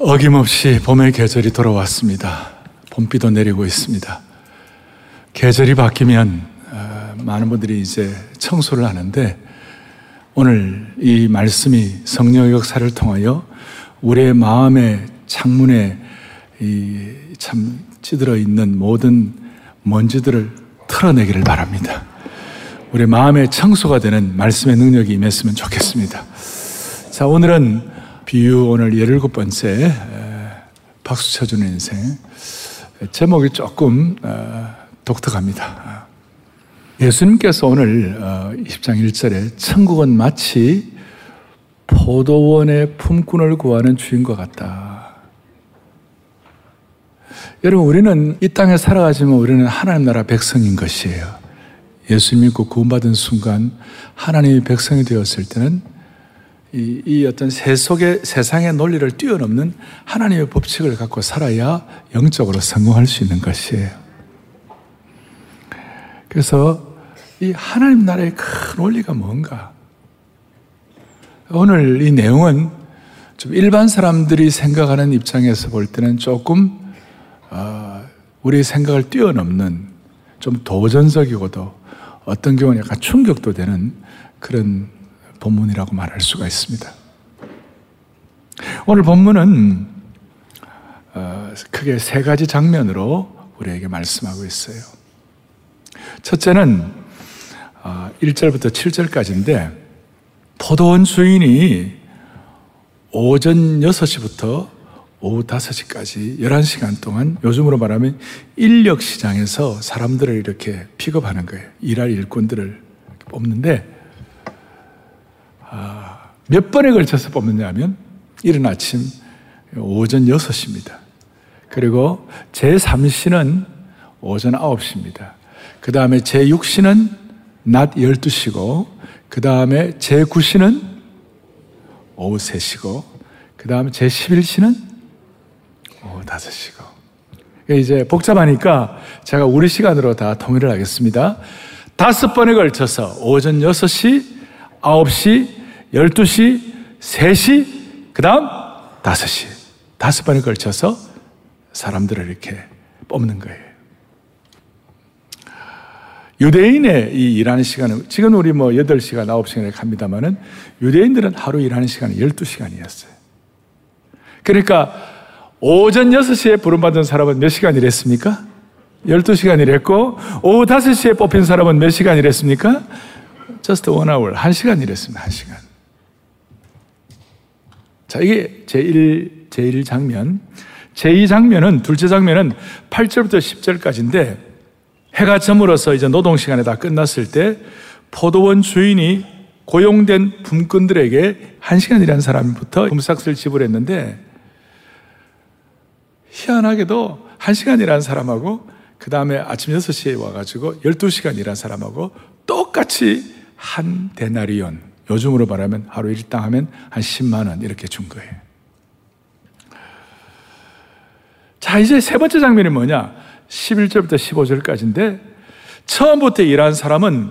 어김없이 봄의 계절이 돌아왔습니다. 봄비도 내리고 있습니다. 계절이 바뀌면 어, 많은 분들이 이제 청소를 하는데 오늘 이 말씀이 성령 역사를 통하여 우리의 마음의 창문에 참 찌들어 있는 모든 먼지들을 털어내기를 바랍니다. 우리 마음의 청소가 되는 말씀의 능력이 임했으면 좋겠습니다. 자, 오늘은 비유 오늘 17번째 박수 쳐주는 인생 제목이 조금 어, 독특합니다. 예수님께서 오늘 20장 어, 1절에 천국은 마치 포도원의 품꾼을 구하는 주인과 같다. 여러분, 우리는 이 땅에 살아가지만 우리는 하나님 나라 백성인 것이에요. 예수 믿고 구원받은 순간 하나님의 백성이 되었을 때는 이, 이 어떤 세속의 세상의 논리를 뛰어넘는 하나님의 법칙을 갖고 살아야 영적으로 성공할 수 있는 것이에요. 그래서 이 하나님 나라의 큰 원리가 뭔가? 오늘 이 내용은 좀 일반 사람들이 생각하는 입장에서 볼 때는 조금 어, 우리의 생각을 뛰어넘는 좀 도전적이고도 어떤 경우는 약간 충격도 되는 그런 본문이라고 말할 수가 있습니다. 오늘 본문은 어, 크게 세 가지 장면으로 우리에게 말씀하고 있어요. 첫째는 1절부터 어, 7절까지인데 포도원 주인이 오전 6시부터 오후 5시까지 11시간 동안 요즘으로 말하면 인력 시장에서 사람들을 이렇게 픽업하는 거예요. 일할 일꾼들을 뽑는데 아, 몇 번에 걸쳐서 뽑느냐 하면 이른 아침 오전 6시입니다. 그리고 제3시는 오전 9시입니다. 그 다음에 제6시는 낮 12시고, 그 다음에 제9시는 오후 3시고, 그 다음에 제11시는 오후 5시고. 이제 복잡하니까 제가 우리 시간으로 다 통일을 하겠습니다. 다섯 번에 걸쳐서 오전 6시, 9시, 12시, 3시, 그 다음 5시. 다섯 번에 걸쳐서 사람들을 이렇게 뽑는 거예요. 유대인의 이 일하는 시간은, 지금 우리 뭐 8시간, 9시간에 갑니다만은 유대인들은 하루 일하는 시간이 12시간이었어요. 그러니까 오전 6시에 부름받은 사람은 몇 시간 일했습니까? 12시간 일했고, 오후 5시에 뽑힌 사람은 몇 시간 일했습니까? just one hour. 1시간 일했습니다. 1시간. 자, 이게 제1, 제1 장면. 제2 장면은, 둘째 장면은 8절부터 10절까지인데, 해가 저물어서 이제 노동시간에 다 끝났을 때, 포도원 주인이 고용된 품꾼들에게 한 시간이라는 사람부터 금삭스를 지불했는데, 희한하게도 한 시간이라는 사람하고, 그 다음에 아침 6시에 와가지고 12시간 이란 사람하고 똑같이 한 데나리온, 요즘으로 말하면 하루 일당 하면 한 10만 원 이렇게 준 거예요. 자, 이제 세 번째 장면이 뭐냐? 11절부터 15절까지인데 처음부터 일한 사람은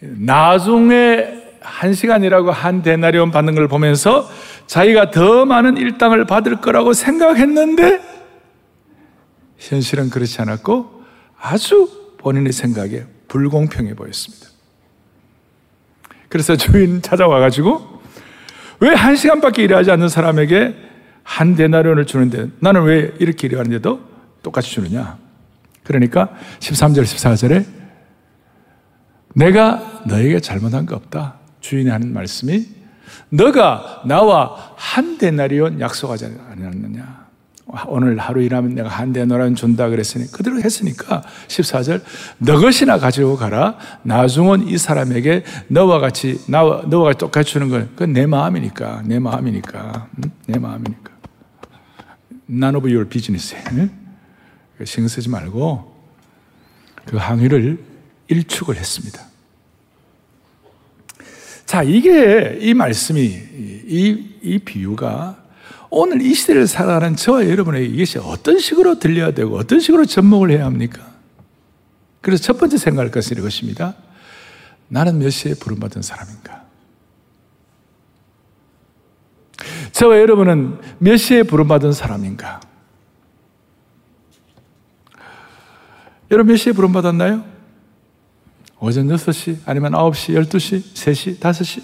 나중에 한 시간이라고 한 데나리온 받는 걸 보면서 자기가 더 많은 일당을 받을 거라고 생각했는데 현실은 그렇지 않았고 아주 본인의 생각에 불공평해 보였습니다. 그래서 주인 찾아와가지고 왜 한 시간밖에 일하지 않는 사람에게 한 데나리온을 주는데 나는 왜 이렇게 일하는데도 똑같이 주느냐? 그러니까 13절, 14절에 내가 너에게 잘못한 거 없다. 주인이 하는 말씀이 너가 나와 한 데나리온 약속하지 않았느냐? 오늘 하루 일하면 내가 한 대노란 준다 그랬으니 그대로 했으니까 14절 너 것이나 가지고 가라 나중은 이 사람에게 너와 같이 나와 너와 같이 똑같이 주는 건 그건 내 마음이니까 내 마음이니까 응? 내 마음이니까 none of your business 응? 신경 쓰지 말고 그 항의를 일축을 했습니다. 자 이게 이 말씀이 이, 이 비유가 오늘 이 시대를 살아가는 저와 여러분에게 이것이 어떤 식으로 들려야 되고 어떤 식으로 접목을 해야 합니까? 그래서 첫 번째 생각할 것은 이것입니다. 나는 몇 시에 부름받은 사람인가? 저와 여러분은 몇 시에 부름받은 사람인가? 여러분 몇 시에 부름받았나요? 오전 6시, 아니면 9시, 12시, 3시, 5시?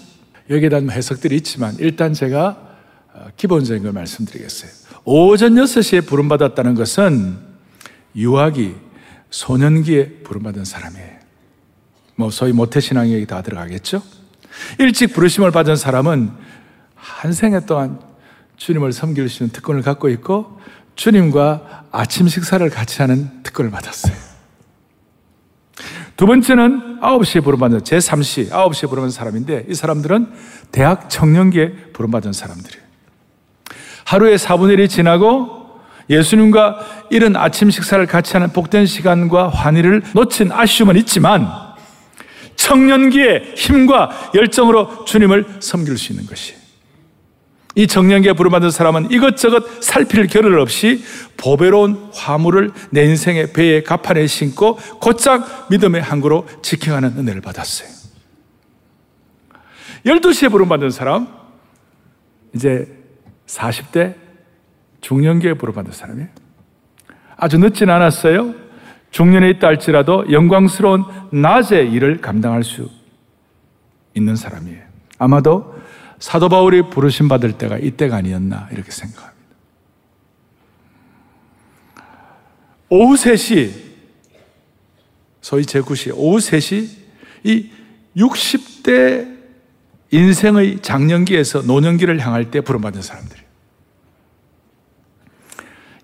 여기에 대한 해석들이 있지만 일단 제가 어, 기본적인 걸 말씀드리겠어요. 오전 6시에 부름받았다는 것은 유아기, 소년기에 부름받은 사람이에요. 뭐 소위 모태신앙에 다 들어가겠죠? 일찍 부르심을 받은 사람은 한 생애 동안 주님을 섬길 수 있는 특권을 갖고 있고 주님과 아침 식사를 같이 하는 특권을 받았어요. 두 번째는 9시에 부름받은 제3시 9시에 부름받은 사람인데 이 사람들은 대학 청년기에 부름받은 사람들이에요. 하루에 4분의 1이 지나고 예수님과 이런 아침 식사를 같이 하는 복된 시간과 환희를 놓친 아쉬움은 있지만 청년기에 힘과 열정으로 주님을 섬길 수 있는 것이 이 청년기에 부름받은 사람은 이것저것 살필 겨를 없이 보배로운 화물을 내 인생의 배에 가판에 신고 곧장 믿음의 항구로 지켜가는 은혜를 받았어요. 12시에 부름받은 사람, 이제 40대 중년기에 부름받은 사람이에요. 아주 늦진 않았어요. 중년에 있다 할지라도 영광스러운 낮의 일을 감당할 수 있는 사람이에요. 아마도 사도 바울이 부르심 받을 때가 이때가 아니었나 이렇게 생각합니다. 오후 3시, 소위 제9시, 오후 3시, 이 60대 인생의 장년기에서 노년기를 향할 때 부름받은 사람들이에요.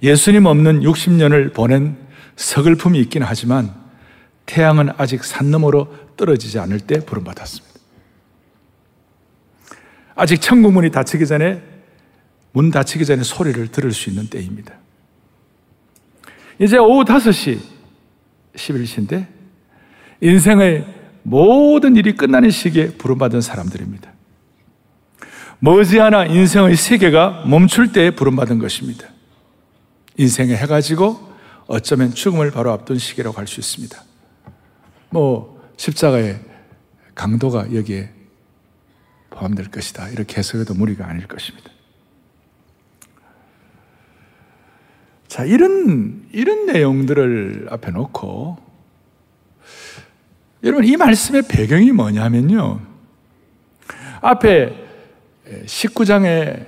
예수님 없는 60년을 보낸 서글픔이 있긴 하지만 태양은 아직 산 너머로 떨어지지 않을 때 부름받았습니다. 아직 천국 문이 닫히기 전에 문 닫히기 전에 소리를 들을 수 있는 때입니다. 이제 오후 5시 11시인데 인생의 모든 일이 끝나는 시기에 부름받은 사람들입니다. 머지않아 인생의 세계가 멈출 때에 부름받은 것입니다. 인생에 해가지고 어쩌면 죽음을 바로 앞둔 시기라고 할 수 있습니다. 뭐 십자가의 강도가 여기에 포함될 것이다. 이렇게 해석해도 무리가 아닐 것입니다. 자, 이런, 이런 내용들을 앞에 놓고, 여러분, 이 말씀의 배경이 뭐냐면요. 앞에 19장에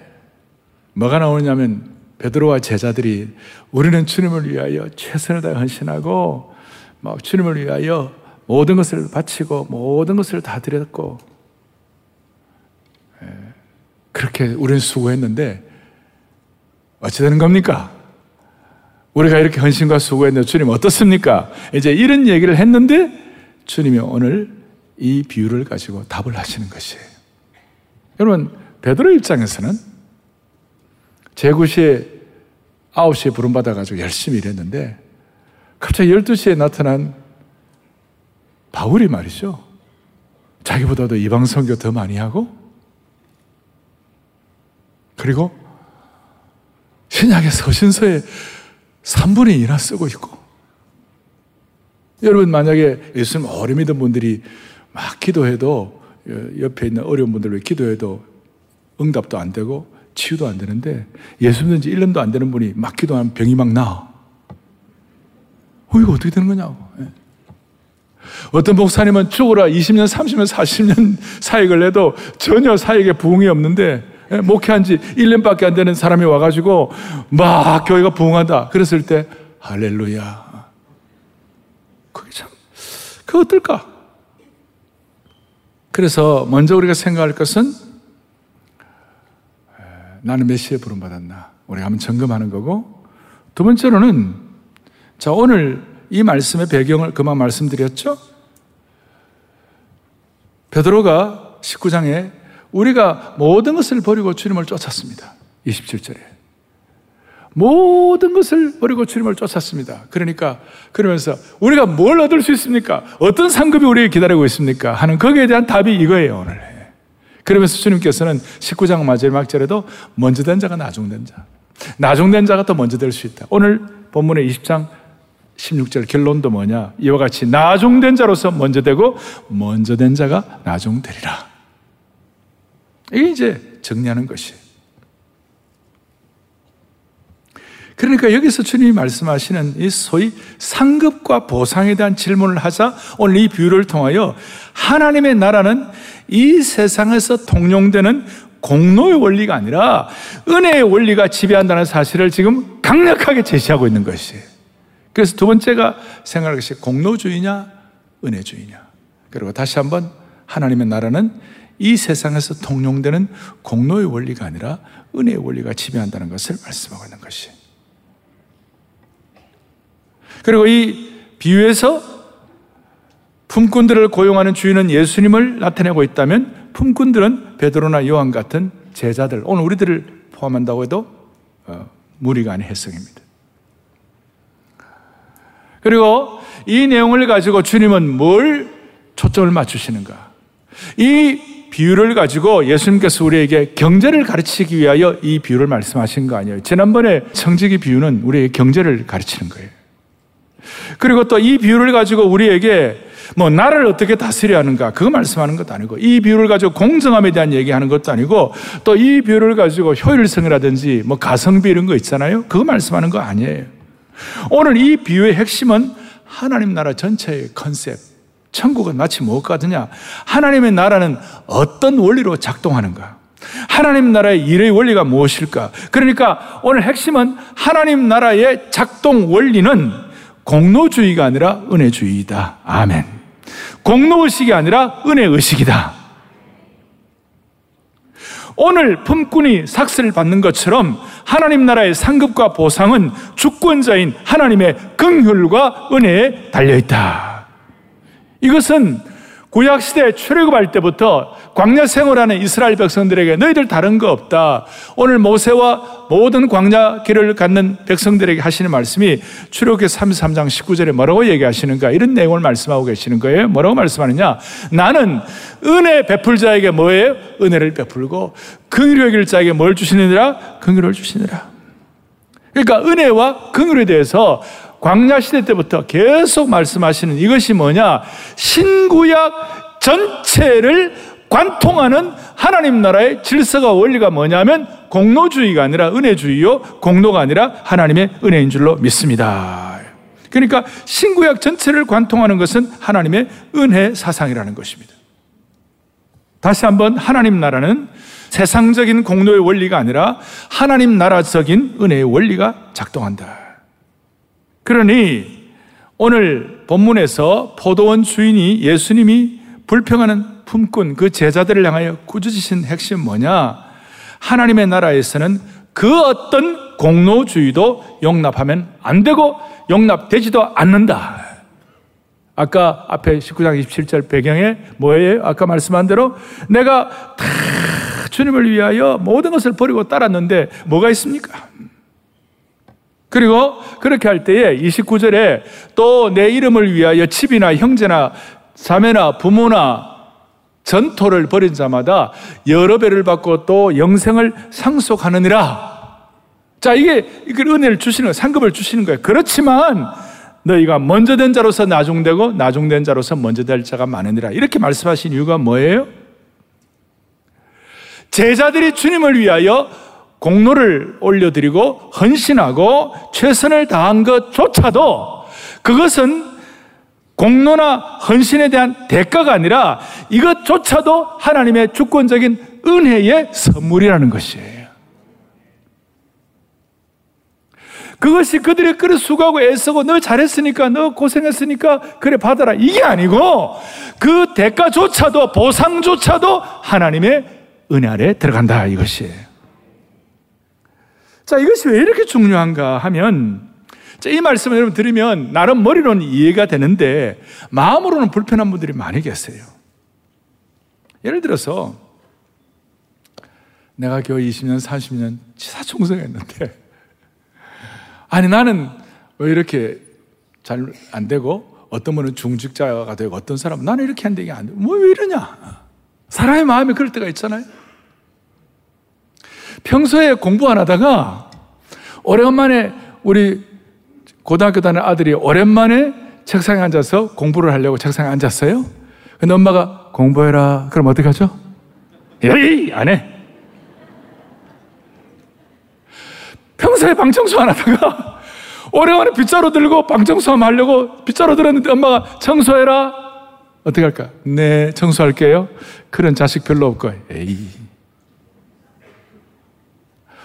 뭐가 나오냐면, 베드로와 제자들이 우리는 주님을 위하여 최선을 다해 헌신하고, 막 주님을 위하여 모든 것을 바치고, 모든 것을 다 드렸고, 그렇게 우리는 수고했는데 어찌 되는 겁니까? 우리가 이렇게 헌신과 수고했는데 주님 어떻습니까? 이제 이런 얘기를 했는데 주님이 오늘 이 비유를 가지고 답을 하시는 것이에요. 여러분, 베드로 입장에서는 제9시에 9시에 부름받아가지고 열심히 일했는데 갑자기 12시에 나타난 바울이 말이죠. 자기보다도 이방 선교 더 많이 하고 그리고 신약의 서신서에 3분의 2나 쓰고 있고 여러분 만약에 예수님 믿은 분들이 막 기도해도 옆에 있는 어려운 분들 왜 기도해도 응답도 안 되고 치유도 안 되는데 예수 믿은 지 1년도 안 되는 분이 막 기도하면 병이 막 나. 어, 이거 어떻게 되는 거냐고. 예. 어떤 목사님은 죽으라 20년, 30년, 40년 사역을 해도 전혀 사역에 부흥이 없는데 예, 목회한 지 1년밖에 안 되는 사람이 와가지고 막 교회가 부흥한다. 그랬을 때 할렐루야. 그 어떨까? 그래서 먼저 우리가 생각할 것은 나는 몇 시에 부름받았나? 우리가 한번 점검하는 거고 두 번째로는 자, 오늘 이 말씀의 배경을 그만 말씀드렸죠? 베드로가 19장에 우리가 모든 것을 버리고 주님을 쫓았습니다. 27절에. 모든 것을 버리고 주님을 쫓았습니다. 그러니까, 그러면서 우리가 뭘 얻을 수 있습니까? 어떤 상급이 우리에게 기다리고 있습니까? 하는 거기에 대한 답이 이거예요, 오늘. 그러면서 주님께서는 19장 마지막 절에도 먼저 된 자가 나중된 자. 나중된 자가 또 먼저 될 수 있다. 오늘 본문의 20장 16절 결론도 뭐냐? 이와 같이 나중된 자로서 먼저 되고 먼저 된 자가 나중되리라. 이게 이제 정리하는 것이 그러니까 여기서 주님이 말씀하시는 이 소위 상급과 보상에 대한 질문을 하자 오늘 이 비유를 통하여 하나님의 나라는 이 세상에서 통용되는 공로의 원리가 아니라 은혜의 원리가 지배한다는 사실을 지금 강력하게 제시하고 있는 것이에요. 그래서 두 번째가 생각할 것이 공로주의냐, 은혜주의냐. 그리고 다시 한번 하나님의 나라는 이 세상에서 통용되는 공로의 원리가 아니라 은혜의 원리가 지배한다는 것을 말씀하고 있는 것이. 그리고 이 비유에서 품꾼들을 고용하는 주인은 예수님을 나타내고 있다면 품꾼들은 베드로나 요한 같은 제자들, 오늘 우리들을 포함한다고 해도 어, 무리가 아닌 해석입니다. 그리고 이 내용을 가지고 주님은 뭘 초점을 맞추시는가? 이 비유를 가지고 예수님께서 우리에게 경제를 가르치기 위하여 이 비유를 말씀하신 거 아니에요. 지난번에 청지기 비유는 우리에게 경제를 가르치는 거예요. 그리고 또 이 비유를 가지고 우리에게 뭐 나라를 어떻게 다스려야 하는가 그거 말씀하는 것도 아니고 이 비유를 가지고 공정함에 대한 얘기하는 것도 아니고 또 이 비유를 가지고 효율성이라든지 뭐 가성비 이런 거 있잖아요. 그거 말씀하는 거 아니에요. 오늘 이 비유의 핵심은 하나님 나라 전체의 컨셉. 천국은 마치 무엇 같으냐? 하나님의 나라는 어떤 원리로 작동하는가? 하나님 나라의 일의 원리가 무엇일까? 그러니까 오늘 핵심은 하나님 나라의 작동 원리는 공로주의가 아니라 은혜주의이다. 아멘. 공로의식이 아니라 은혜의식이다. 오늘 품꾼이 삭스를 받는 것처럼 하나님 나라의 상급과 보상은 주권자인 하나님의 긍휼과 은혜에 달려 있다. 이것은 구약 시대 출애굽할 때부터 광야 생활하는 이스라엘 백성들에게 너희들 다른 거 없다. 오늘 모세와 모든 광야 길을 갖는 백성들에게 하시는 말씀이 출애굽기 33장 19절에 뭐라고 얘기하시는가? 이런 내용을 말씀하고 계시는 거예요. 뭐라고 말씀하느냐? 나는 은혜 베풀 자에게 뭐예요? 은혜를 베풀고 긍휼히 여길 자에게 뭘 주시느니라? 긍휼을 주시느라. 그러니까 은혜와 긍휼에 대해서 광야 시대 때부터 계속 말씀하시는 이것이 뭐냐? 신구약 전체를 관통하는 하나님 나라의 질서가 원리가 뭐냐면 공로주의가 아니라 은혜주의요, 공로가 아니라 하나님의 은혜인 줄로 믿습니다. 그러니까 신구약 전체를 관통하는 것은 하나님의 은혜 사상이라는 것입니다. 다시 한번 하나님 나라는 세상적인 공로의 원리가 아니라 하나님 나라적인 은혜의 원리가 작동한다. 그러니 오늘 본문에서 포도원 주인이 예수님이 불평하는 품꾼 그 제자들을 향하여 꾸짖으신 핵심 뭐냐? 하나님의 나라에서는 그 어떤 공로주의도 용납하면 안 되고 용납되지도 않는다. 아까 앞에 19장 27절 배경에 뭐예요? 아까 말씀한 대로 내가 다 주님을 위하여 모든 것을 버리고 따랐는데 뭐가 있습니까? 그리고 그렇게 할 때에 29절에 또 내 이름을 위하여 집이나 형제나 자매나 부모나 전토를 벌인 자마다 여러 배를 받고 또 영생을 상속하느니라. 자, 이게, 은혜를 주시는. 상급을 주시는 거예요. 그렇지만 너희가 먼저 된 자로서 나중되고 나중된 자로서 먼저 될 자가 많으니라. 이렇게 말씀하신 이유가 뭐예요? 제자들이 주님을 위하여 공로를 올려드리고 헌신하고 최선을 다한 것조차도 그것은 공로나 헌신에 대한 대가가 아니라 이것조차도 하나님의 주권적인 은혜의 선물이라는 것이에요. 그것이 그들의 그릇 수고하고 애쓰고 너 잘했으니까 너 고생했으니까 그래 받아라 이게 아니고 그 대가조차도 보상조차도 하나님의 은혜 아래 들어간다 이것이에요. 자 이것이 왜 이렇게 중요한가 하면 이 말씀을 여러분 들으면 나름 머리로는 이해가 되는데 마음으로는 불편한 분들이 많이 계세요. 예를 들어서 내가 교회 20년, 30년 지사 총성했는데 아니 나는 왜 이렇게 잘 안 되고 어떤 분은 중직자가 되고 어떤 사람은 나는 이렇게 안 되게 안 돼. 뭐왜 이러냐? 사람의 마음이 그럴 때가 있잖아요. 평소에 공부 안 하다가 오래간만에 우리 고등학교 다니는 아들이 오랜만에 책상에 앉아서 공부를 하려고 책상에 앉았어요. 근데 엄마가 공부해라. 그럼 어떻게 하죠? 에이, 안 해. 평소에 방청소 안 하다가 오래간에 빗자루 들고 방청소 하려고 빗자루 들었는데 엄마가 청소해라. 어떻게 할까? 네, 청소할게요. 그런 자식 별로 없고, 에이.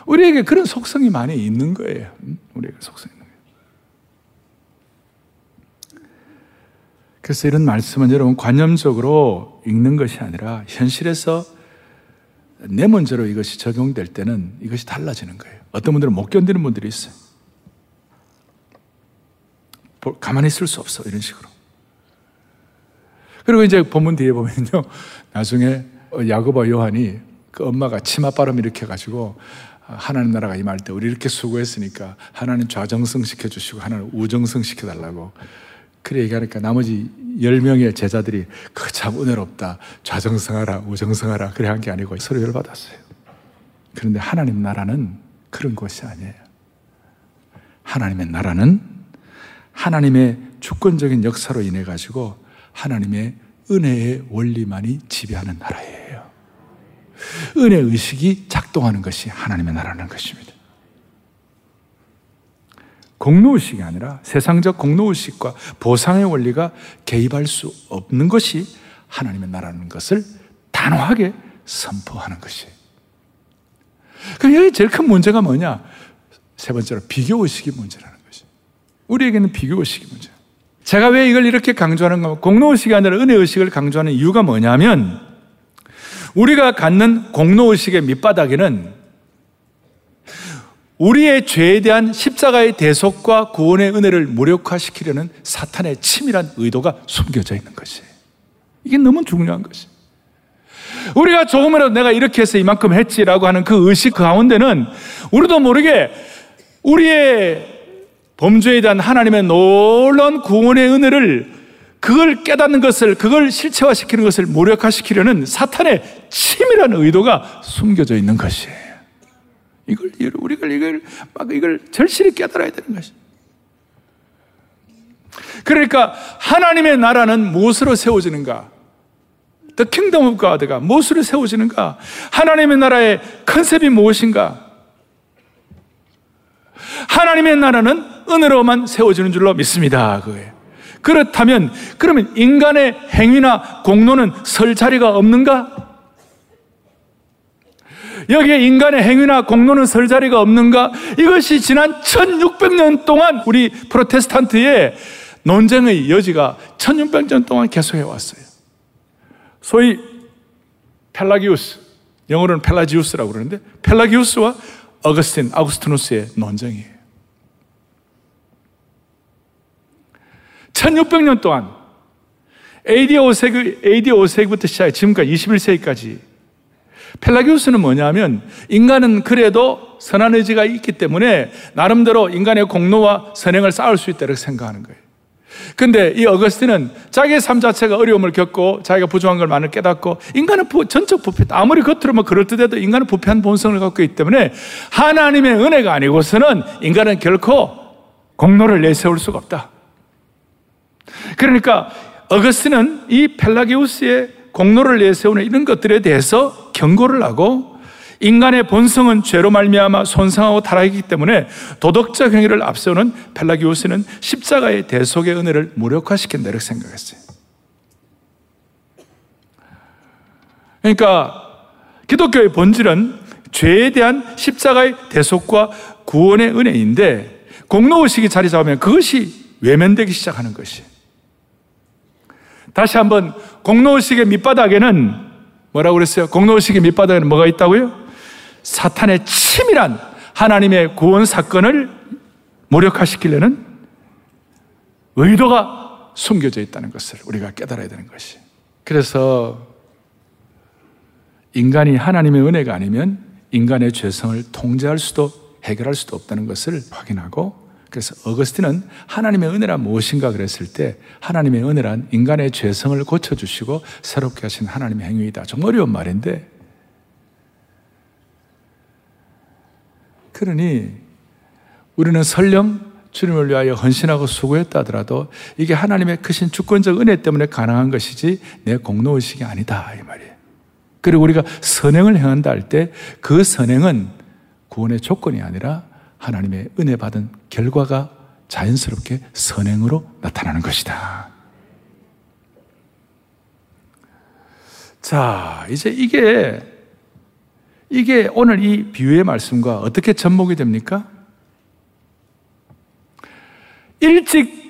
우리에게 그런 속성이 많이 있는 거예요. 우리에게 속성이 있는 거예요. 그래서 이런 말씀은 여러분 관념적으로 읽는 것이 아니라 현실에서 내 문제로 이것이 적용될 때는 이것이 달라지는 거예요. 어떤 분들은 못 견디는 분들이 있어요. 가만히 있을 수 없어. 이런 식으로. 그리고 이제 본문 뒤에 보면요. 나중에 야고보 요한이 그 엄마가 치맛바람 일으켜가지고 하나님 나라가 임할 때 우리 이렇게 수고했으니까 하나님 좌정성 시켜주시고 하나님 우정성 시켜달라고 그래 얘기하니까 나머지 10명의 제자들이 그 참 은혜롭다. 좌정성하라, 우정성하라. 그래 한 게 아니고 서로 열받았어요. 그런데 하나님 나라는 그런 것이 아니에요. 하나님의 나라는 하나님의 주권적인 역사로 인해 가지고 하나님의 은혜의 원리만이 지배하는 나라예요. 은혜 의식이 작동하는 것이 하나님의 나라는 것입니다. 공로의식이 아니라 세상적 공로의식과 보상의 원리가 개입할 수 없는 것이 하나님의 나라는 것을 단호하게 선포하는 것이에요. 그럼 여기 제일 큰 문제가 뭐냐? 세 번째로 비교의식이 문제라는 것이. 우리에게는 비교의식이 문제. 제가 왜 이걸 이렇게 강조하는가? 공로의식이 아니라 은혜의식을 강조하는 이유가 뭐냐면, 우리가 갖는 공로의식의 밑바닥에는 우리의 죄에 대한 십자가의 대속과 구원의 은혜를 무력화시키려는 사탄의 치밀한 의도가 숨겨져 있는 것이에요. 이게 너무 중요한 것이에요. 우리가 조금이라도 내가 이렇게 해서 이만큼 했지라고 하는 그 의식 가운데는 우리도 모르게 우리의 범죄에 대한 하나님의 놀라운 구원의 은혜를 그걸 깨닫는 것을, 그걸 실체화시키는 것을 무력화시키려는 사탄의 치밀한 의도가 숨겨져 있는 것이에요. 이걸, 우리가 이걸, 막 이걸 절실히 깨달아야 되는 것이. 그러니까 하나님의 나라는 무엇으로 세워지는가? The kingdom of God가 무엇으로 세워지는가? 하나님의 나라의 컨셉이 무엇인가? 하나님의 나라는 은혜로만 세워지는 줄로 믿습니다. 그거예요. 그렇다면, 그러면 인간의 행위나 공로는 설 자리가 없는가? 여기에 인간의 행위나 공로는 설 자리가 없는가? 이것이 지난 1600년 동안 우리 프로테스탄트의 논쟁의 여지가 1600년 동안 계속해 왔어요. 소위 펠라기우스, 영어로는 펠라지우스라고 그러는데 펠라기우스와 어거스틴, 아우구스티누스의 논쟁이에요. 1600년 동안 AD 5세기, AD 5세기부터 시작해 지금까지 21세기까지 펠라기우스는 뭐냐면 인간은 그래도 선한 의지가 있기 때문에 나름대로 인간의 공로와 선행을 쌓을 수 있다 이렇게 생각하는 거예요. 근데 이 어거스틴은 자기의 삶 자체가 어려움을 겪고 자기가 부족한 걸 많이 깨닫고 인간은 부, 전적 부패, 아무리 겉으로 뭐 그럴듯해도 인간은 부패한 본성을 갖고 있기 때문에 하나님의 은혜가 아니고서는 인간은 결코 공로를 내세울 수가 없다. 그러니까 어거스틴은 이 펠라기우스의 공로를 내세우는 이런 것들에 대해서 경고를 하고 인간의 본성은 죄로 말미암아 손상하고 타락이기 때문에 도덕적 행위를 앞세우는 펠라기우스는 십자가의 대속의 은혜를 무력화시킨다 이렇게 생각했어요. 그러니까 기독교의 본질은 죄에 대한 십자가의 대속과 구원의 은혜인데 공로의식이 자리 잡으면 그것이 외면되기 시작하는 것이. 다시 한번 공로의식의 밑바닥에는 뭐라고 그랬어요? 공로의식의 밑바닥에는 뭐가 있다고요? 사탄의 치밀한 하나님의 구원 사건을 무력화시키려는 의도가 숨겨져 있다는 것을 우리가 깨달아야 되는 것이. 그래서 인간이 하나님의 은혜가 아니면 인간의 죄성을 통제할 수도 해결할 수도 없다는 것을 확인하고 그래서 어거스틴은 하나님의 은혜란 무엇인가 그랬을 때 하나님의 은혜란 인간의 죄성을 고쳐주시고 새롭게 하신 하나님의 행위이다. 좀 어려운 말인데 그러니 우리는 설령 주님을 위하여 헌신하고 수고했다 하더라도 이게 하나님의 크신 주권적 은혜 때문에 가능한 것이지 내 공로의식이 아니다 이 말이에요. 그리고 우리가 선행을 행한다 할 때 그 선행은 구원의 조건이 아니라 하나님의 은혜 받은 결과가 자연스럽게 선행으로 나타나는 것이다. 자, 이제 이게, 이게 오늘 이 비유의 말씀과 어떻게 접목이 됩니까? 일찍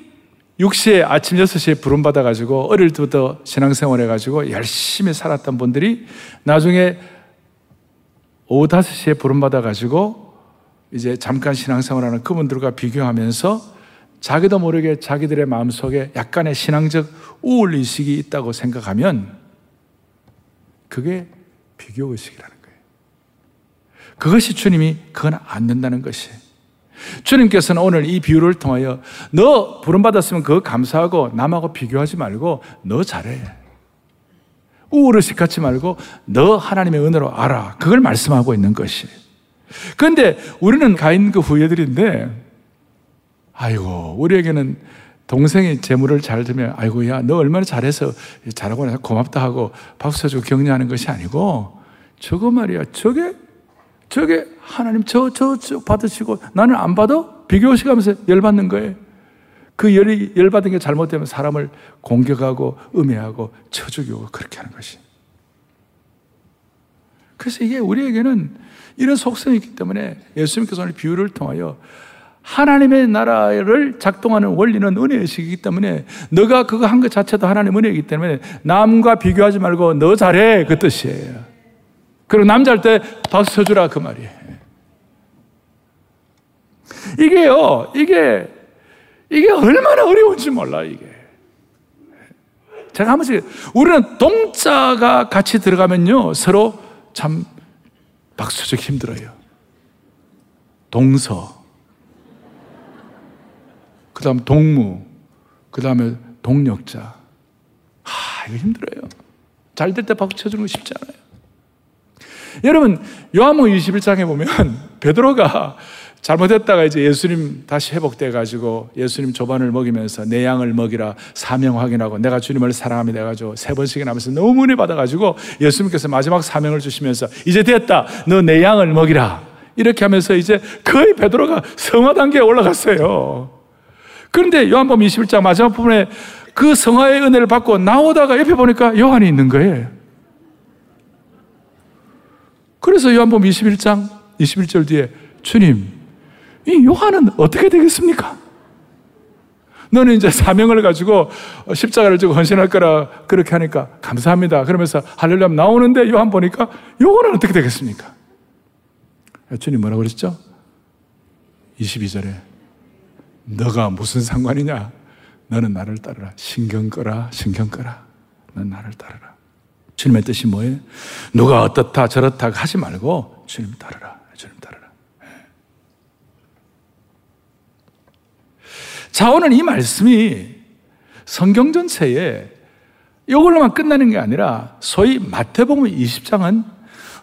6시에 아침 6시에 부름받아가지고 어릴 때부터 신앙생활 해가지고 열심히 살았던 분들이 나중에 오후 5시에 부름받아가지고 이제 잠깐 신앙생활하는 그분들과 비교하면서 자기도 모르게 자기들의 마음속에 약간의 신앙적 우울 의식이 있다고 생각하면 그게 비교 의식이라는 거예요. 그것이 주님이 그건 안 된다는 것이 주님께서는 오늘 이 비유를 통하여 너 부름 받았으면 그거 감사하고 남하고 비교하지 말고 너 잘해. 우울의식 갖지 말고 너 하나님의 은혜로 알아. 그걸 말씀하고 있는 것이. 그런데 우리는 가인 그 후예들인데 아이고 우리에게는 동생이 재물을 잘 들면 아이고 야 너 얼마나 잘해서 잘하고 나서 고맙다 하고 박수 쳐주고 격려하는 것이 아니고 저거 말이야 저게 저게 하나님 저, 저, 저 받으시고 나는 안 받아? 비교시 가면서 열받는 거예요. 그 열이, 열받은 게 잘못되면 사람을 공격하고 음해하고 쳐 죽이고 그렇게 하는 것이. 그래서 이게 우리에게는 이런 속성이 있기 때문에 예수님께서 오늘 비유를 통하여 하나님의 나라를 작동하는 원리는 은혜의식이기 때문에 너가 그거 한 것 자체도 하나님 은혜이기 때문에 남과 비교하지 말고 너 잘해 그 뜻이에요. 그리고 남자일 때 박수 쳐주라 그 말이에요. 이게요, 이게, 이게 얼마나 어려운지 몰라, 이게. 제가 한 번씩, 우리는 동자가 같이 들어가면요, 서로 참 박수적 힘들어요. 동서. 그 다음 동무. 그 다음에 동력자. 아, 이거 힘들어요. 잘 될 때 박수 쳐주는 거 쉽지 않아요. 여러분, 요한복음 21장에 보면 베드로가 잘못했다가 이제 예수님 다시 회복돼 가지고 예수님 조반을 먹이면서 내 양을 먹이라 사명 확인하고 내가 주님을 사랑합니다 해가지고 세 번씩이나 하면서 너무 은혜 받아가지고 예수님께서 마지막 사명을 주시면서 이제 됐다. 너 내 양을 먹이라. 이렇게 하면서 이제 거의 베드로가 성화 단계에 올라갔어요. 그런데 요한복음 21장 마지막 부분에 그 성화의 은혜를 받고 나오다가 옆에 보니까 요한이 있는 거예요. 그래서 요한복음 21장 21절 뒤에 주님 이 요한은 어떻게 되겠습니까? 너는 이제 사명을 가지고 십자가를 지고 헌신할 거라 그렇게 하니까 감사합니다. 그러면서 할렐루야 나오는데 요한 보니까 요거는 어떻게 되겠습니까? 주님 뭐라고 그랬죠? 22절에 너가 무슨 상관이냐? 너는 나를 따르라. 신경 꺼라. 신경 꺼라. 넌 나를 따르라. 주님의 뜻이 뭐예요? 누가 어떻다 저렇다 하지 말고. 주님 따르라. 자, 오늘 이 말씀이 성경 전체에 이걸로만 끝나는 게 아니라 소위 마태복음 20장은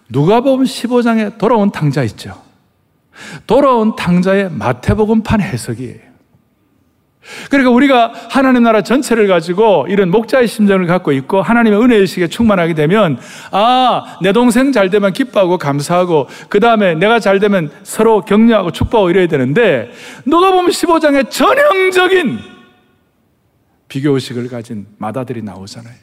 누가복음 15장에 돌아온 탕자 있죠. 돌아온 탕자의 마태복음판 해석이에요. 그러니까 우리가 하나님 나라 전체를 가지고 이런 목자의 심정을 갖고 있고 하나님의 은혜의식에 충만하게 되면 아, 내 동생 잘 되면 기뻐하고 감사하고 그 다음에 내가 잘 되면 서로 격려하고 축복하고 이래야 되는데 너가 보면 15장에 전형적인 비교의식을 가진 마다들이 나오잖아요.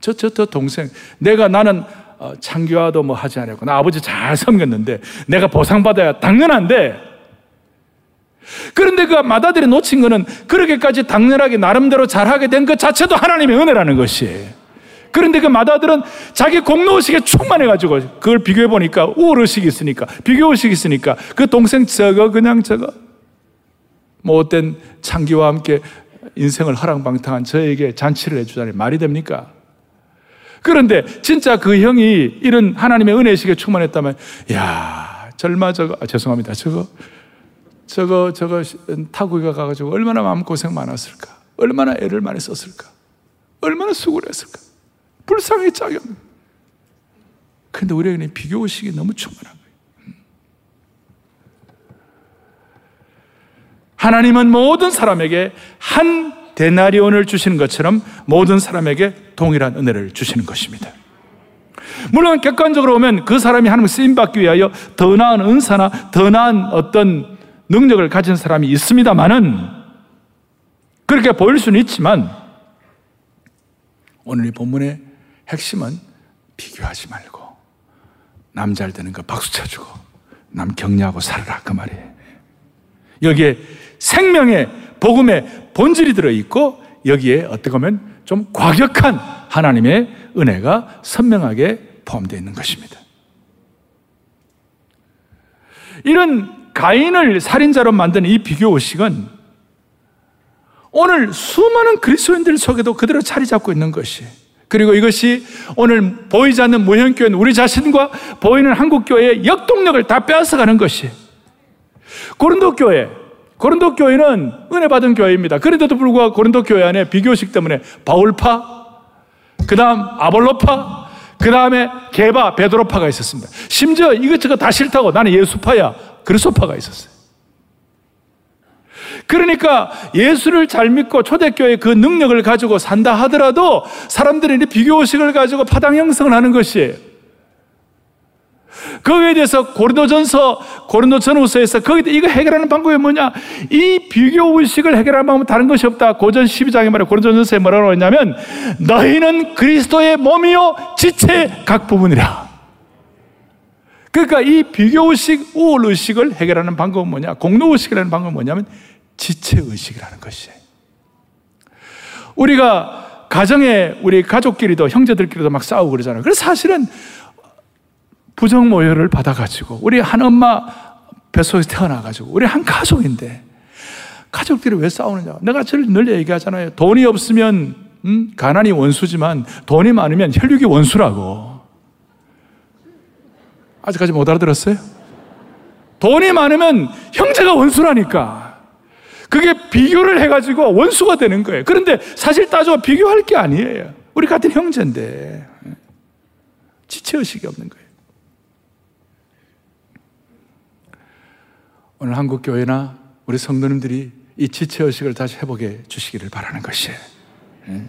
저, 저, 저 동생. 내가 나는 어, 창교화도 뭐 하지 않았고 나 아버지 잘 섬겼는데 내가 보상받아야 당연한데 그런데 그 마다들이 놓친 거는 그렇게까지 당연하게 나름대로 잘하게 된 것 자체도 하나님의 은혜라는 것이에요. 그런데 그 마다들은 자기 공로의식에 충만해가지고 그걸 비교해보니까 우월의식이 있으니까, 비교의식이 있으니까 그 동생 저거 그냥 저거 뭐 어떤 창기와 함께 인생을 허랑방탕한 저에게 잔치를 해주자니 말이 됩니까? 그런데 진짜 그 형이 이런 하나님의 은혜의식에 충만했다면 야 절마 저거 아, 죄송합니다 저거 저거, 저거 타구가 가가지고 얼마나 마음고생 많았을까? 얼마나 애를 많이 썼을까? 얼마나 수고를 했을까? 불쌍히 짜겼 근데 우리에게는 비교의식이 너무 충만한 거예요. 하나님은 모든 사람에게 한 데나리온을 주시는 것처럼 모든 사람에게 동일한 은혜를 주시는 것입니다. 물론 객관적으로 보면 그 사람이 하나님 쓰임 받기 위하여 더 나은 은사나 더 나은 어떤 능력을 가진 사람이 있습니다만은 그렇게 보일 수는 있지만 오늘 이 본문의 핵심은 비교하지 말고 남 잘 되는 거 박수 쳐주고 남 격려하고 살아라 그 말이에요. 여기에 생명의 복음의 본질이 들어 있고 여기에 어떻게 보면 좀 과격한 하나님의 은혜가 선명하게 포함되어 있는 것입니다. 이런 가인을 살인자로 만든 이 비교 의식은 오늘 수많은 그리스도인들 속에도 그대로 자리 잡고 있는 것이 그리고 이것이 오늘 보이지 않는 무형교회는 우리 자신과 보이는 한국교회의 역동력을 다 빼앗아가는 것이 고린도 교회 고린도 교회는 은혜 받은 교회입니다. 그런데도 불구하고 고린도 교회 안에 비교식 때문에 바울파, 그 다음 아볼로파, 그 다음에 개바, 베드로파가 있었습니다. 심지어 이것저것 다 싫다고 나는 예수파야, 그리스도파가 있었어요. 그러니까 예수를 잘 믿고 초대교회 그 능력을 가지고 산다 하더라도 사람들이 비교식을 가지고 파당 형성을 하는 것이에요. 거기에 대해서 고린도전서, 고린도전후서에서 거기에 이거 해결하는 방법이 뭐냐? 이 비교 의식을 해결하는 방법은 다른 것이 없다. 고전 12장에 말해 고린도전서에 뭐라고 했냐면 너희는 그리스도의 몸이요 지체 각 부분이라. 그러니까 이 비교 의식, 우월 의식을 해결하는 방법은 뭐냐? 공로 의식이라는 방법은 뭐냐면 지체 의식이라는 것이에요. 우리가 가정에 우리 가족끼리도 형제들끼리도 막 싸우고 그러잖아요. 그래서 사실은 부정모혈을 받아가지고 우리 한 엄마 뱃속에서 태어나가지고 우리 한 가족인데 가족들이 왜 싸우느냐? 내가 늘 얘기하잖아요. 돈이 없으면 음? 가난이 원수지만 돈이 많으면 혈육이 원수라고. 아직까지 못 알아들었어요? 돈이 많으면 형제가 원수라니까. 그게 비교를 해가지고 원수가 되는 거예요. 그런데 사실 따져 비교할 게 아니에요. 우리 같은 형제인데. 지체의식이 없는 거예요. 오늘 한국 교회나 우리 성도님들이 이 지체 의식을 다시 회복해 주시기를 바라는 것이에요. 예.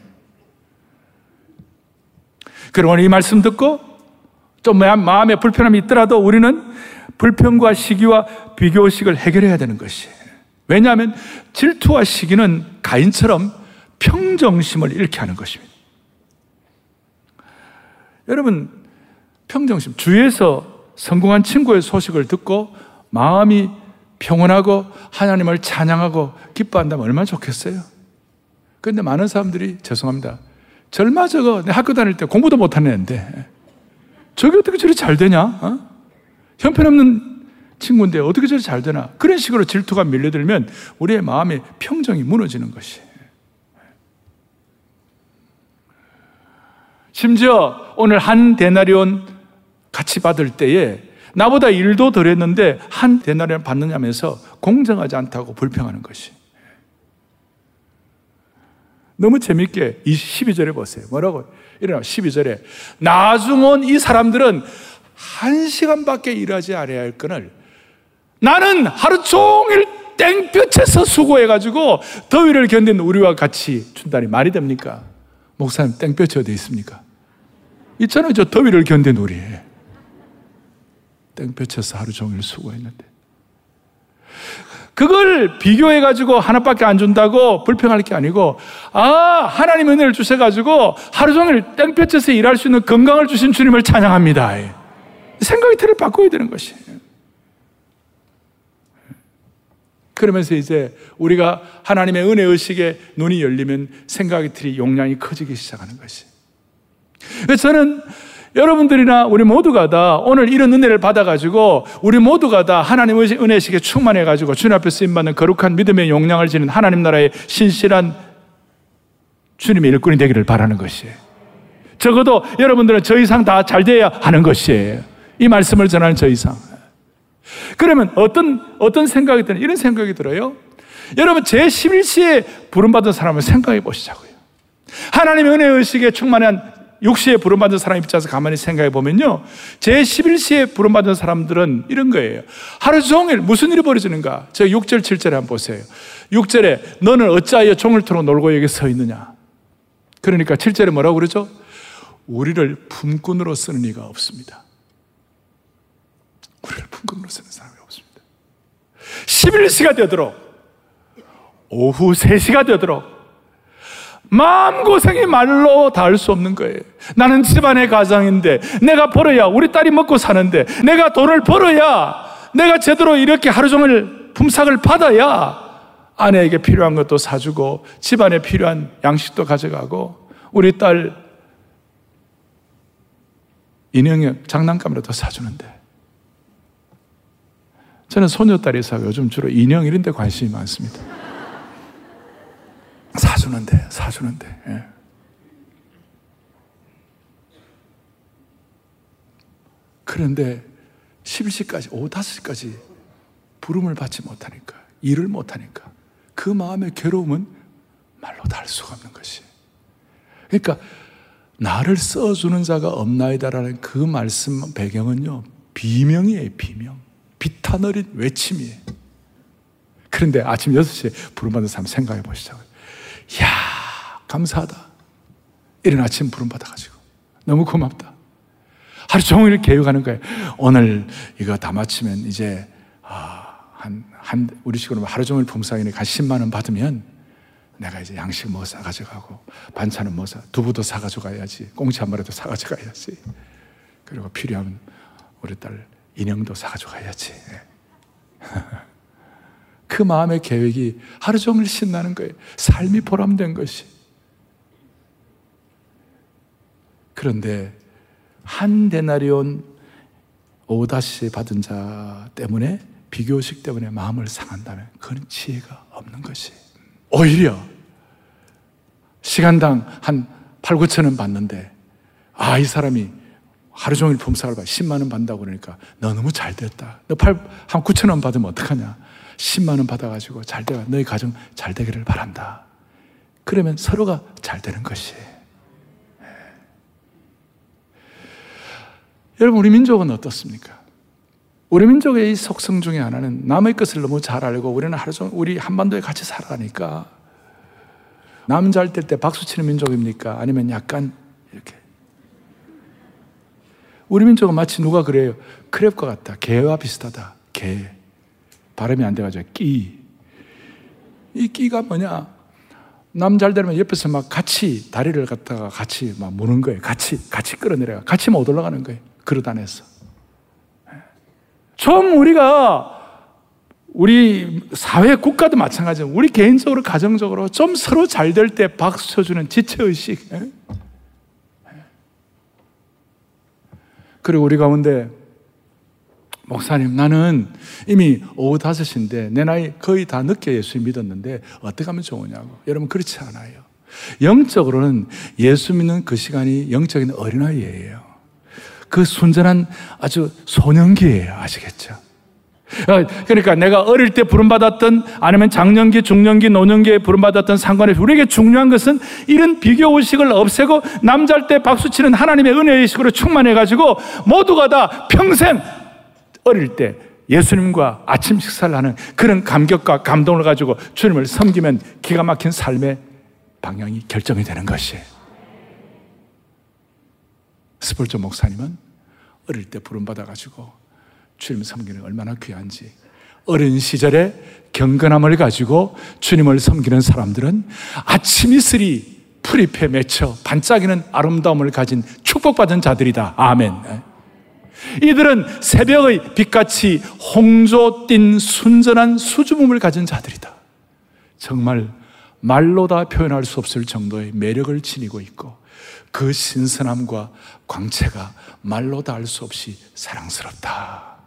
그럼 오늘 이 말씀 듣고 좀 마음에 불편함이 있더라도 우리는 불평과 시기와 비교 의식을 해결해야 되는 것이에요. 왜냐하면 질투와 시기는 가인처럼 평정심을 잃게 하는 것입니다. 여러분, 평정심, 주위에서 성공한 친구의 소식을 듣고 마음이 평온하고 하나님을 찬양하고 기뻐한다면 얼마나 좋겠어요? 그런데 많은 사람들이 죄송합니다. 절마 저거 내 학교 다닐 때 공부도 못하는 애인데 저게 어떻게 저리 잘 되냐? 어? 형편없는 친구인데 어떻게 저리 잘 되나? 그런 식으로 질투가 밀려들면 우리의 마음의 평정이 무너지는 것이. 심지어 오늘 한 데나리온 같이 받을 때에 나보다 일도 덜 했는데 한 대나리를 받느냐면서 공정하지 않다고 불평하는 것이. 너무 재밌게 12절에 보세요. 뭐라고? 이러나 12절에 나중 온 이 사람들은 한 시간밖에 일하지 않아야 할 건을 나는 하루 종일 땡볕에서 수고해가지고 더위를 견딘 우리와 같이 준다니 말이 됩니까? 목사님 땡볕이 어디 있습니까? 있잖아요. 저 더위를 견딘 우리. 땡볕에서 하루 종일 수고했는데. 그걸 비교해가지고 하나밖에 안 준다고 불평할 게 아니고, 아, 하나님 은혜를 주셔가지고 하루 종일 땡볕에서 일할 수 있는 건강을 주신 주님을 찬양합니다. 생각의 틀을 바꿔야 되는 것이. 그러면서 이제 우리가 하나님의 은혜 의식에 눈이 열리면 생각의 틀이 용량이 커지기 시작하는 것이. 저는 여러분들이나 우리 모두가 다 오늘 이런 은혜를 받아가지고 우리 모두가 다 하나님의 은혜식에 충만해가지고 주님 앞에 쓰임받는 거룩한 믿음의 용량을 지닌 하나님 나라의 신실한 주님의 일꾼이 되기를 바라는 것이에요. 적어도 여러분들은 저 이상 다 잘 돼야 하는 것이에요. 이 말씀을 전하는 저 이상. 그러면 어떤, 어떤 생각이 드는, 이런 생각이 들어요. 여러분, 제 11시에 부름받은 사람을 생각해 보시자고요. 하나님의 은혜 의식에 충만한 육시에 부름받은 사람 입장에서 가만히 생각해 보면요. 제 11시에 부름받은 사람들은 이런 거예요. 하루 종일 무슨 일이 벌어지는가? 저 6절, 7절에 한번 보세요. 6절에 너는 어찌하여 종을 틀어 놀고 여기 서 있느냐? 그러니까 7절에 뭐라고 그러죠? 우리를 품꾼으로 쓰는 이가 없습니다. 우리를 품꾼으로 쓰는 사람이 없습니다. 11시가 되도록, 오후 3시가 되도록, 마음고생이 말로 닿을 수 없는 거예요. 나는 집안의 가장인데, 내가 벌어야 우리 딸이 먹고 사는데, 내가 돈을 벌어야 내가 제대로 이렇게 하루 종일 품삯을 받아야 아내에게 필요한 것도 사주고, 집안에 필요한 양식도 가져가고, 우리 딸 인형에 장난감이라도 사주는데, 저는 소녀딸이 사고 요즘 주로 인형 이런 데 관심이 많습니다. 사주는데, 사주는데. 예. 그런데 11시까지, 오후 5시까지 부름을 받지 못하니까, 일을 못하니까, 그 마음의 괴로움은 말로 다 할 수가 없는 것이. 그러니까, 나를 써주는 자가 없나이다라는 그 말씀 배경은요, 비명이에요, 비명. 비탄 어린 외침이에요. 그런데 아침 6시에 부름받은 사람 생각해 보시자고요. 이야, 감사하다. 이런 아침 부름받아가지고. 너무 고맙다. 하루 종일 계획하는 거예요. 오늘 이거 다 마치면 이제, 아, 한, 한, 우리 식으로 하루 종일 품삯이니까 한 10만원 받으면 내가 이제 양식 뭐 싸가지고 가고, 반찬은 뭐 사, 두부도 사가지고 가야지. 꽁치 한 마리도 사가지고 가야지. 그리고 필요하면 우리 딸 인형도 사가지고 가야지. 그 마음의 계획이 하루 종일 신나는 거예요. 삶이 보람된 것이. 그런데 한 데나리온 오다시 받은 자 때문에 비교식 때문에 마음을 상한다면 그런 지혜가 없는 것이. 오히려 시간당 한 8, 9천 원 받는데 아, 이 사람이 하루 종일 품삯을 받아 10만 원 받는다고 그러니까 너 너무 잘 됐다. 너 8, 한 9천 원 받으면 어떡하냐. 10만 원 받아가지고 잘 되가 너희 가정 잘 되기를 바란다. 그러면 서로가 잘 되는 것이. 네. 여러분 우리 민족은 어떻습니까? 우리 민족의 이 속성 중에 하나는 남의 것을 너무 잘 알고 우리는 하루 종일 우리 한반도에 같이 살아가니까 남 잘 될 때 박수 치는 민족입니까? 아니면 약간 이렇게 우리 민족은 마치 누가 그래요? 크랩과 같다. 개와 비슷하다. 개. 발음이 안 돼가지고 끼. 이 끼가 뭐냐? 남 잘 되면 옆에서 막 같이 다리를 갖다가 같이 막 무는 거예요. 같이 같이 끌어내려가. 같이 못 올라가는 거예요. 안에서. 좀 우리가 우리 사회 국가도 마찬가지예요. 우리 개인적으로 가정적으로 좀 서로 잘 될 때 박수 쳐주는 지체 의식. 그리고 우리 가운데 목사님, 나는 이미 오후 5시인데 내 나이 거의 다 늦게 예수 믿었는데 어떻게 하면 좋으냐고. 여러분, 그렇지 않아요. 영적으로는 예수 믿는 그 시간이 영적인 어린아이예요. 그 순전한 아주 소년기예요. 아시겠죠? 어, 그러니까 내가 어릴 때 부름받았던 아니면 장년기, 중년기, 노년기에 부름받았던 상관없이 우리에게 중요한 것은 이런 비교 의식을 없애고 남잘 때 박수치는 하나님의 은혜 의식으로 충만해가지고 모두가 다 평생 어릴 때 예수님과 아침 식사를 하는 그런 감격과 감동을 가지고 주님을 섬기면 기가 막힌 삶의 방향이 결정이 되는 것이에요. 스폴저 목사님은 어릴 때 부름받아가지고 주님 섬기는 얼마나 귀한지. 어린 시절에 경건함을 가지고 주님을 섬기는 사람들은 아침 이슬이 풀잎에 맺혀 반짝이는 아름다움을 가진 축복받은 자들이다. 아멘. 이들은 새벽의 빛같이 홍조 띤 순전한 수줍음을 가진 자들이다. 정말 말로 다 표현할 수 없을 정도의 매력을 지니고 있고 그 신선함과 광채가 말로 다 할 수 없이 사랑스럽다.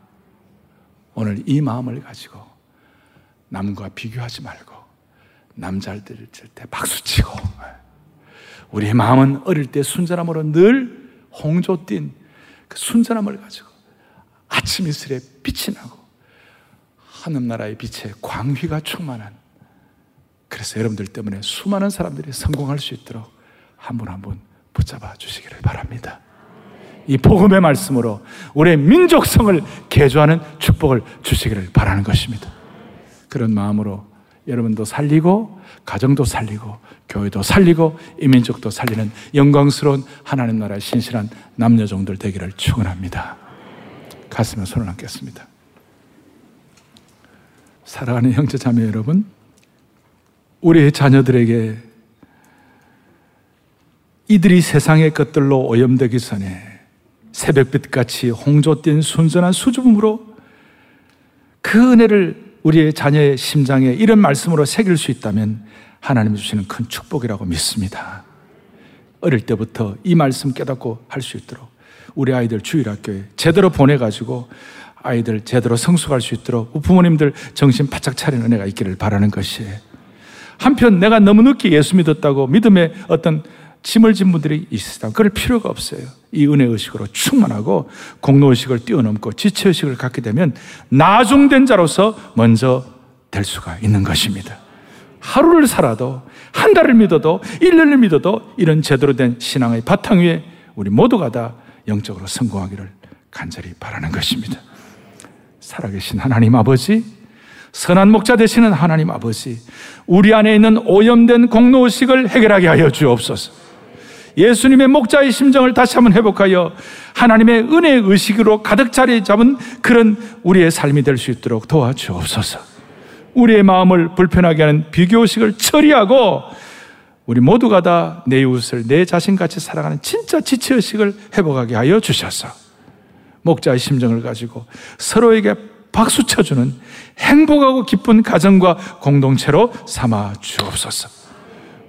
오늘 이 마음을 가지고 남과 비교하지 말고 남자들 때 박수치고 우리의 마음은 어릴 때 순전함으로 늘 홍조 띈 그 순전함을 가지고 아침 이슬에 빛이 나고 하늘 나라의 빛에 광휘가 충만한 그래서 여러분들 때문에 수많은 사람들이 성공할 수 있도록 한 분 한분 붙잡아 주시기를 바랍니다. 이 복음의 말씀으로 우리의 민족성을 개조하는 축복을 주시기를 바라는 것입니다. 그런 마음으로 여러분도 살리고 가정도 살리고 교회도 살리고 이민족도 살리는 영광스러운 하나님 나라의 신실한 남녀 종들 되기를 축원합니다. 가슴에 손을 얹겠습니다. 사랑하는 형제 자매 여러분, 우리의 자녀들에게 이들이 세상의 것들로 오염되기 전에 새벽빛같이 홍조 뛴 순전한 수줍음으로 그 은혜를 우리의 자녀의 심장에 이런 말씀으로 새길 수 있다면 하나님이 주시는 큰 축복이라고 믿습니다. 어릴 때부터 이 말씀 깨닫고 할 수 있도록 우리 아이들 주일학교에 제대로 보내가지고 아이들 제대로 성숙할 수 있도록 부모님들 정신 바짝 차리는 은혜가 있기를 바라는 것이에요. 한편 내가 너무 늦게 예수 믿었다고 믿음의 어떤 짐을 진 분들이 있으다. 그럴 필요가 없어요. 이 은혜 의식으로 충만하고 공로 의식을 뛰어넘고 지체 의식을 갖게 되면 나중된 자로서 먼저 될 수가 있는 것입니다. 하루를 살아도 한 달을 믿어도 1년을 믿어도 이런 제대로 된 신앙의 바탕 위에 우리 모두가 다 영적으로 성공하기를 간절히 바라는 것입니다. 살아계신 하나님 아버지, 선한 목자 되시는 하나님 아버지, 우리 안에 있는 오염된 공로의식을 해결하게 하여 주옵소서. 예수님의 목자의 심정을 다시 한번 회복하여 하나님의 은혜 의식으로 가득 자리 잡은 그런 우리의 삶이 될 수 있도록 도와주옵소서. 우리의 마음을 불편하게 하는 비교의식을 처리하고 우리 모두가 다 내 이웃을 내 자신같이 살아가는 진짜 지체의식을 회복하게 하여 주셔서 목자의 심정을 가지고 서로에게 박수 쳐주는 행복하고 기쁜 가정과 공동체로 삼아 주옵소서.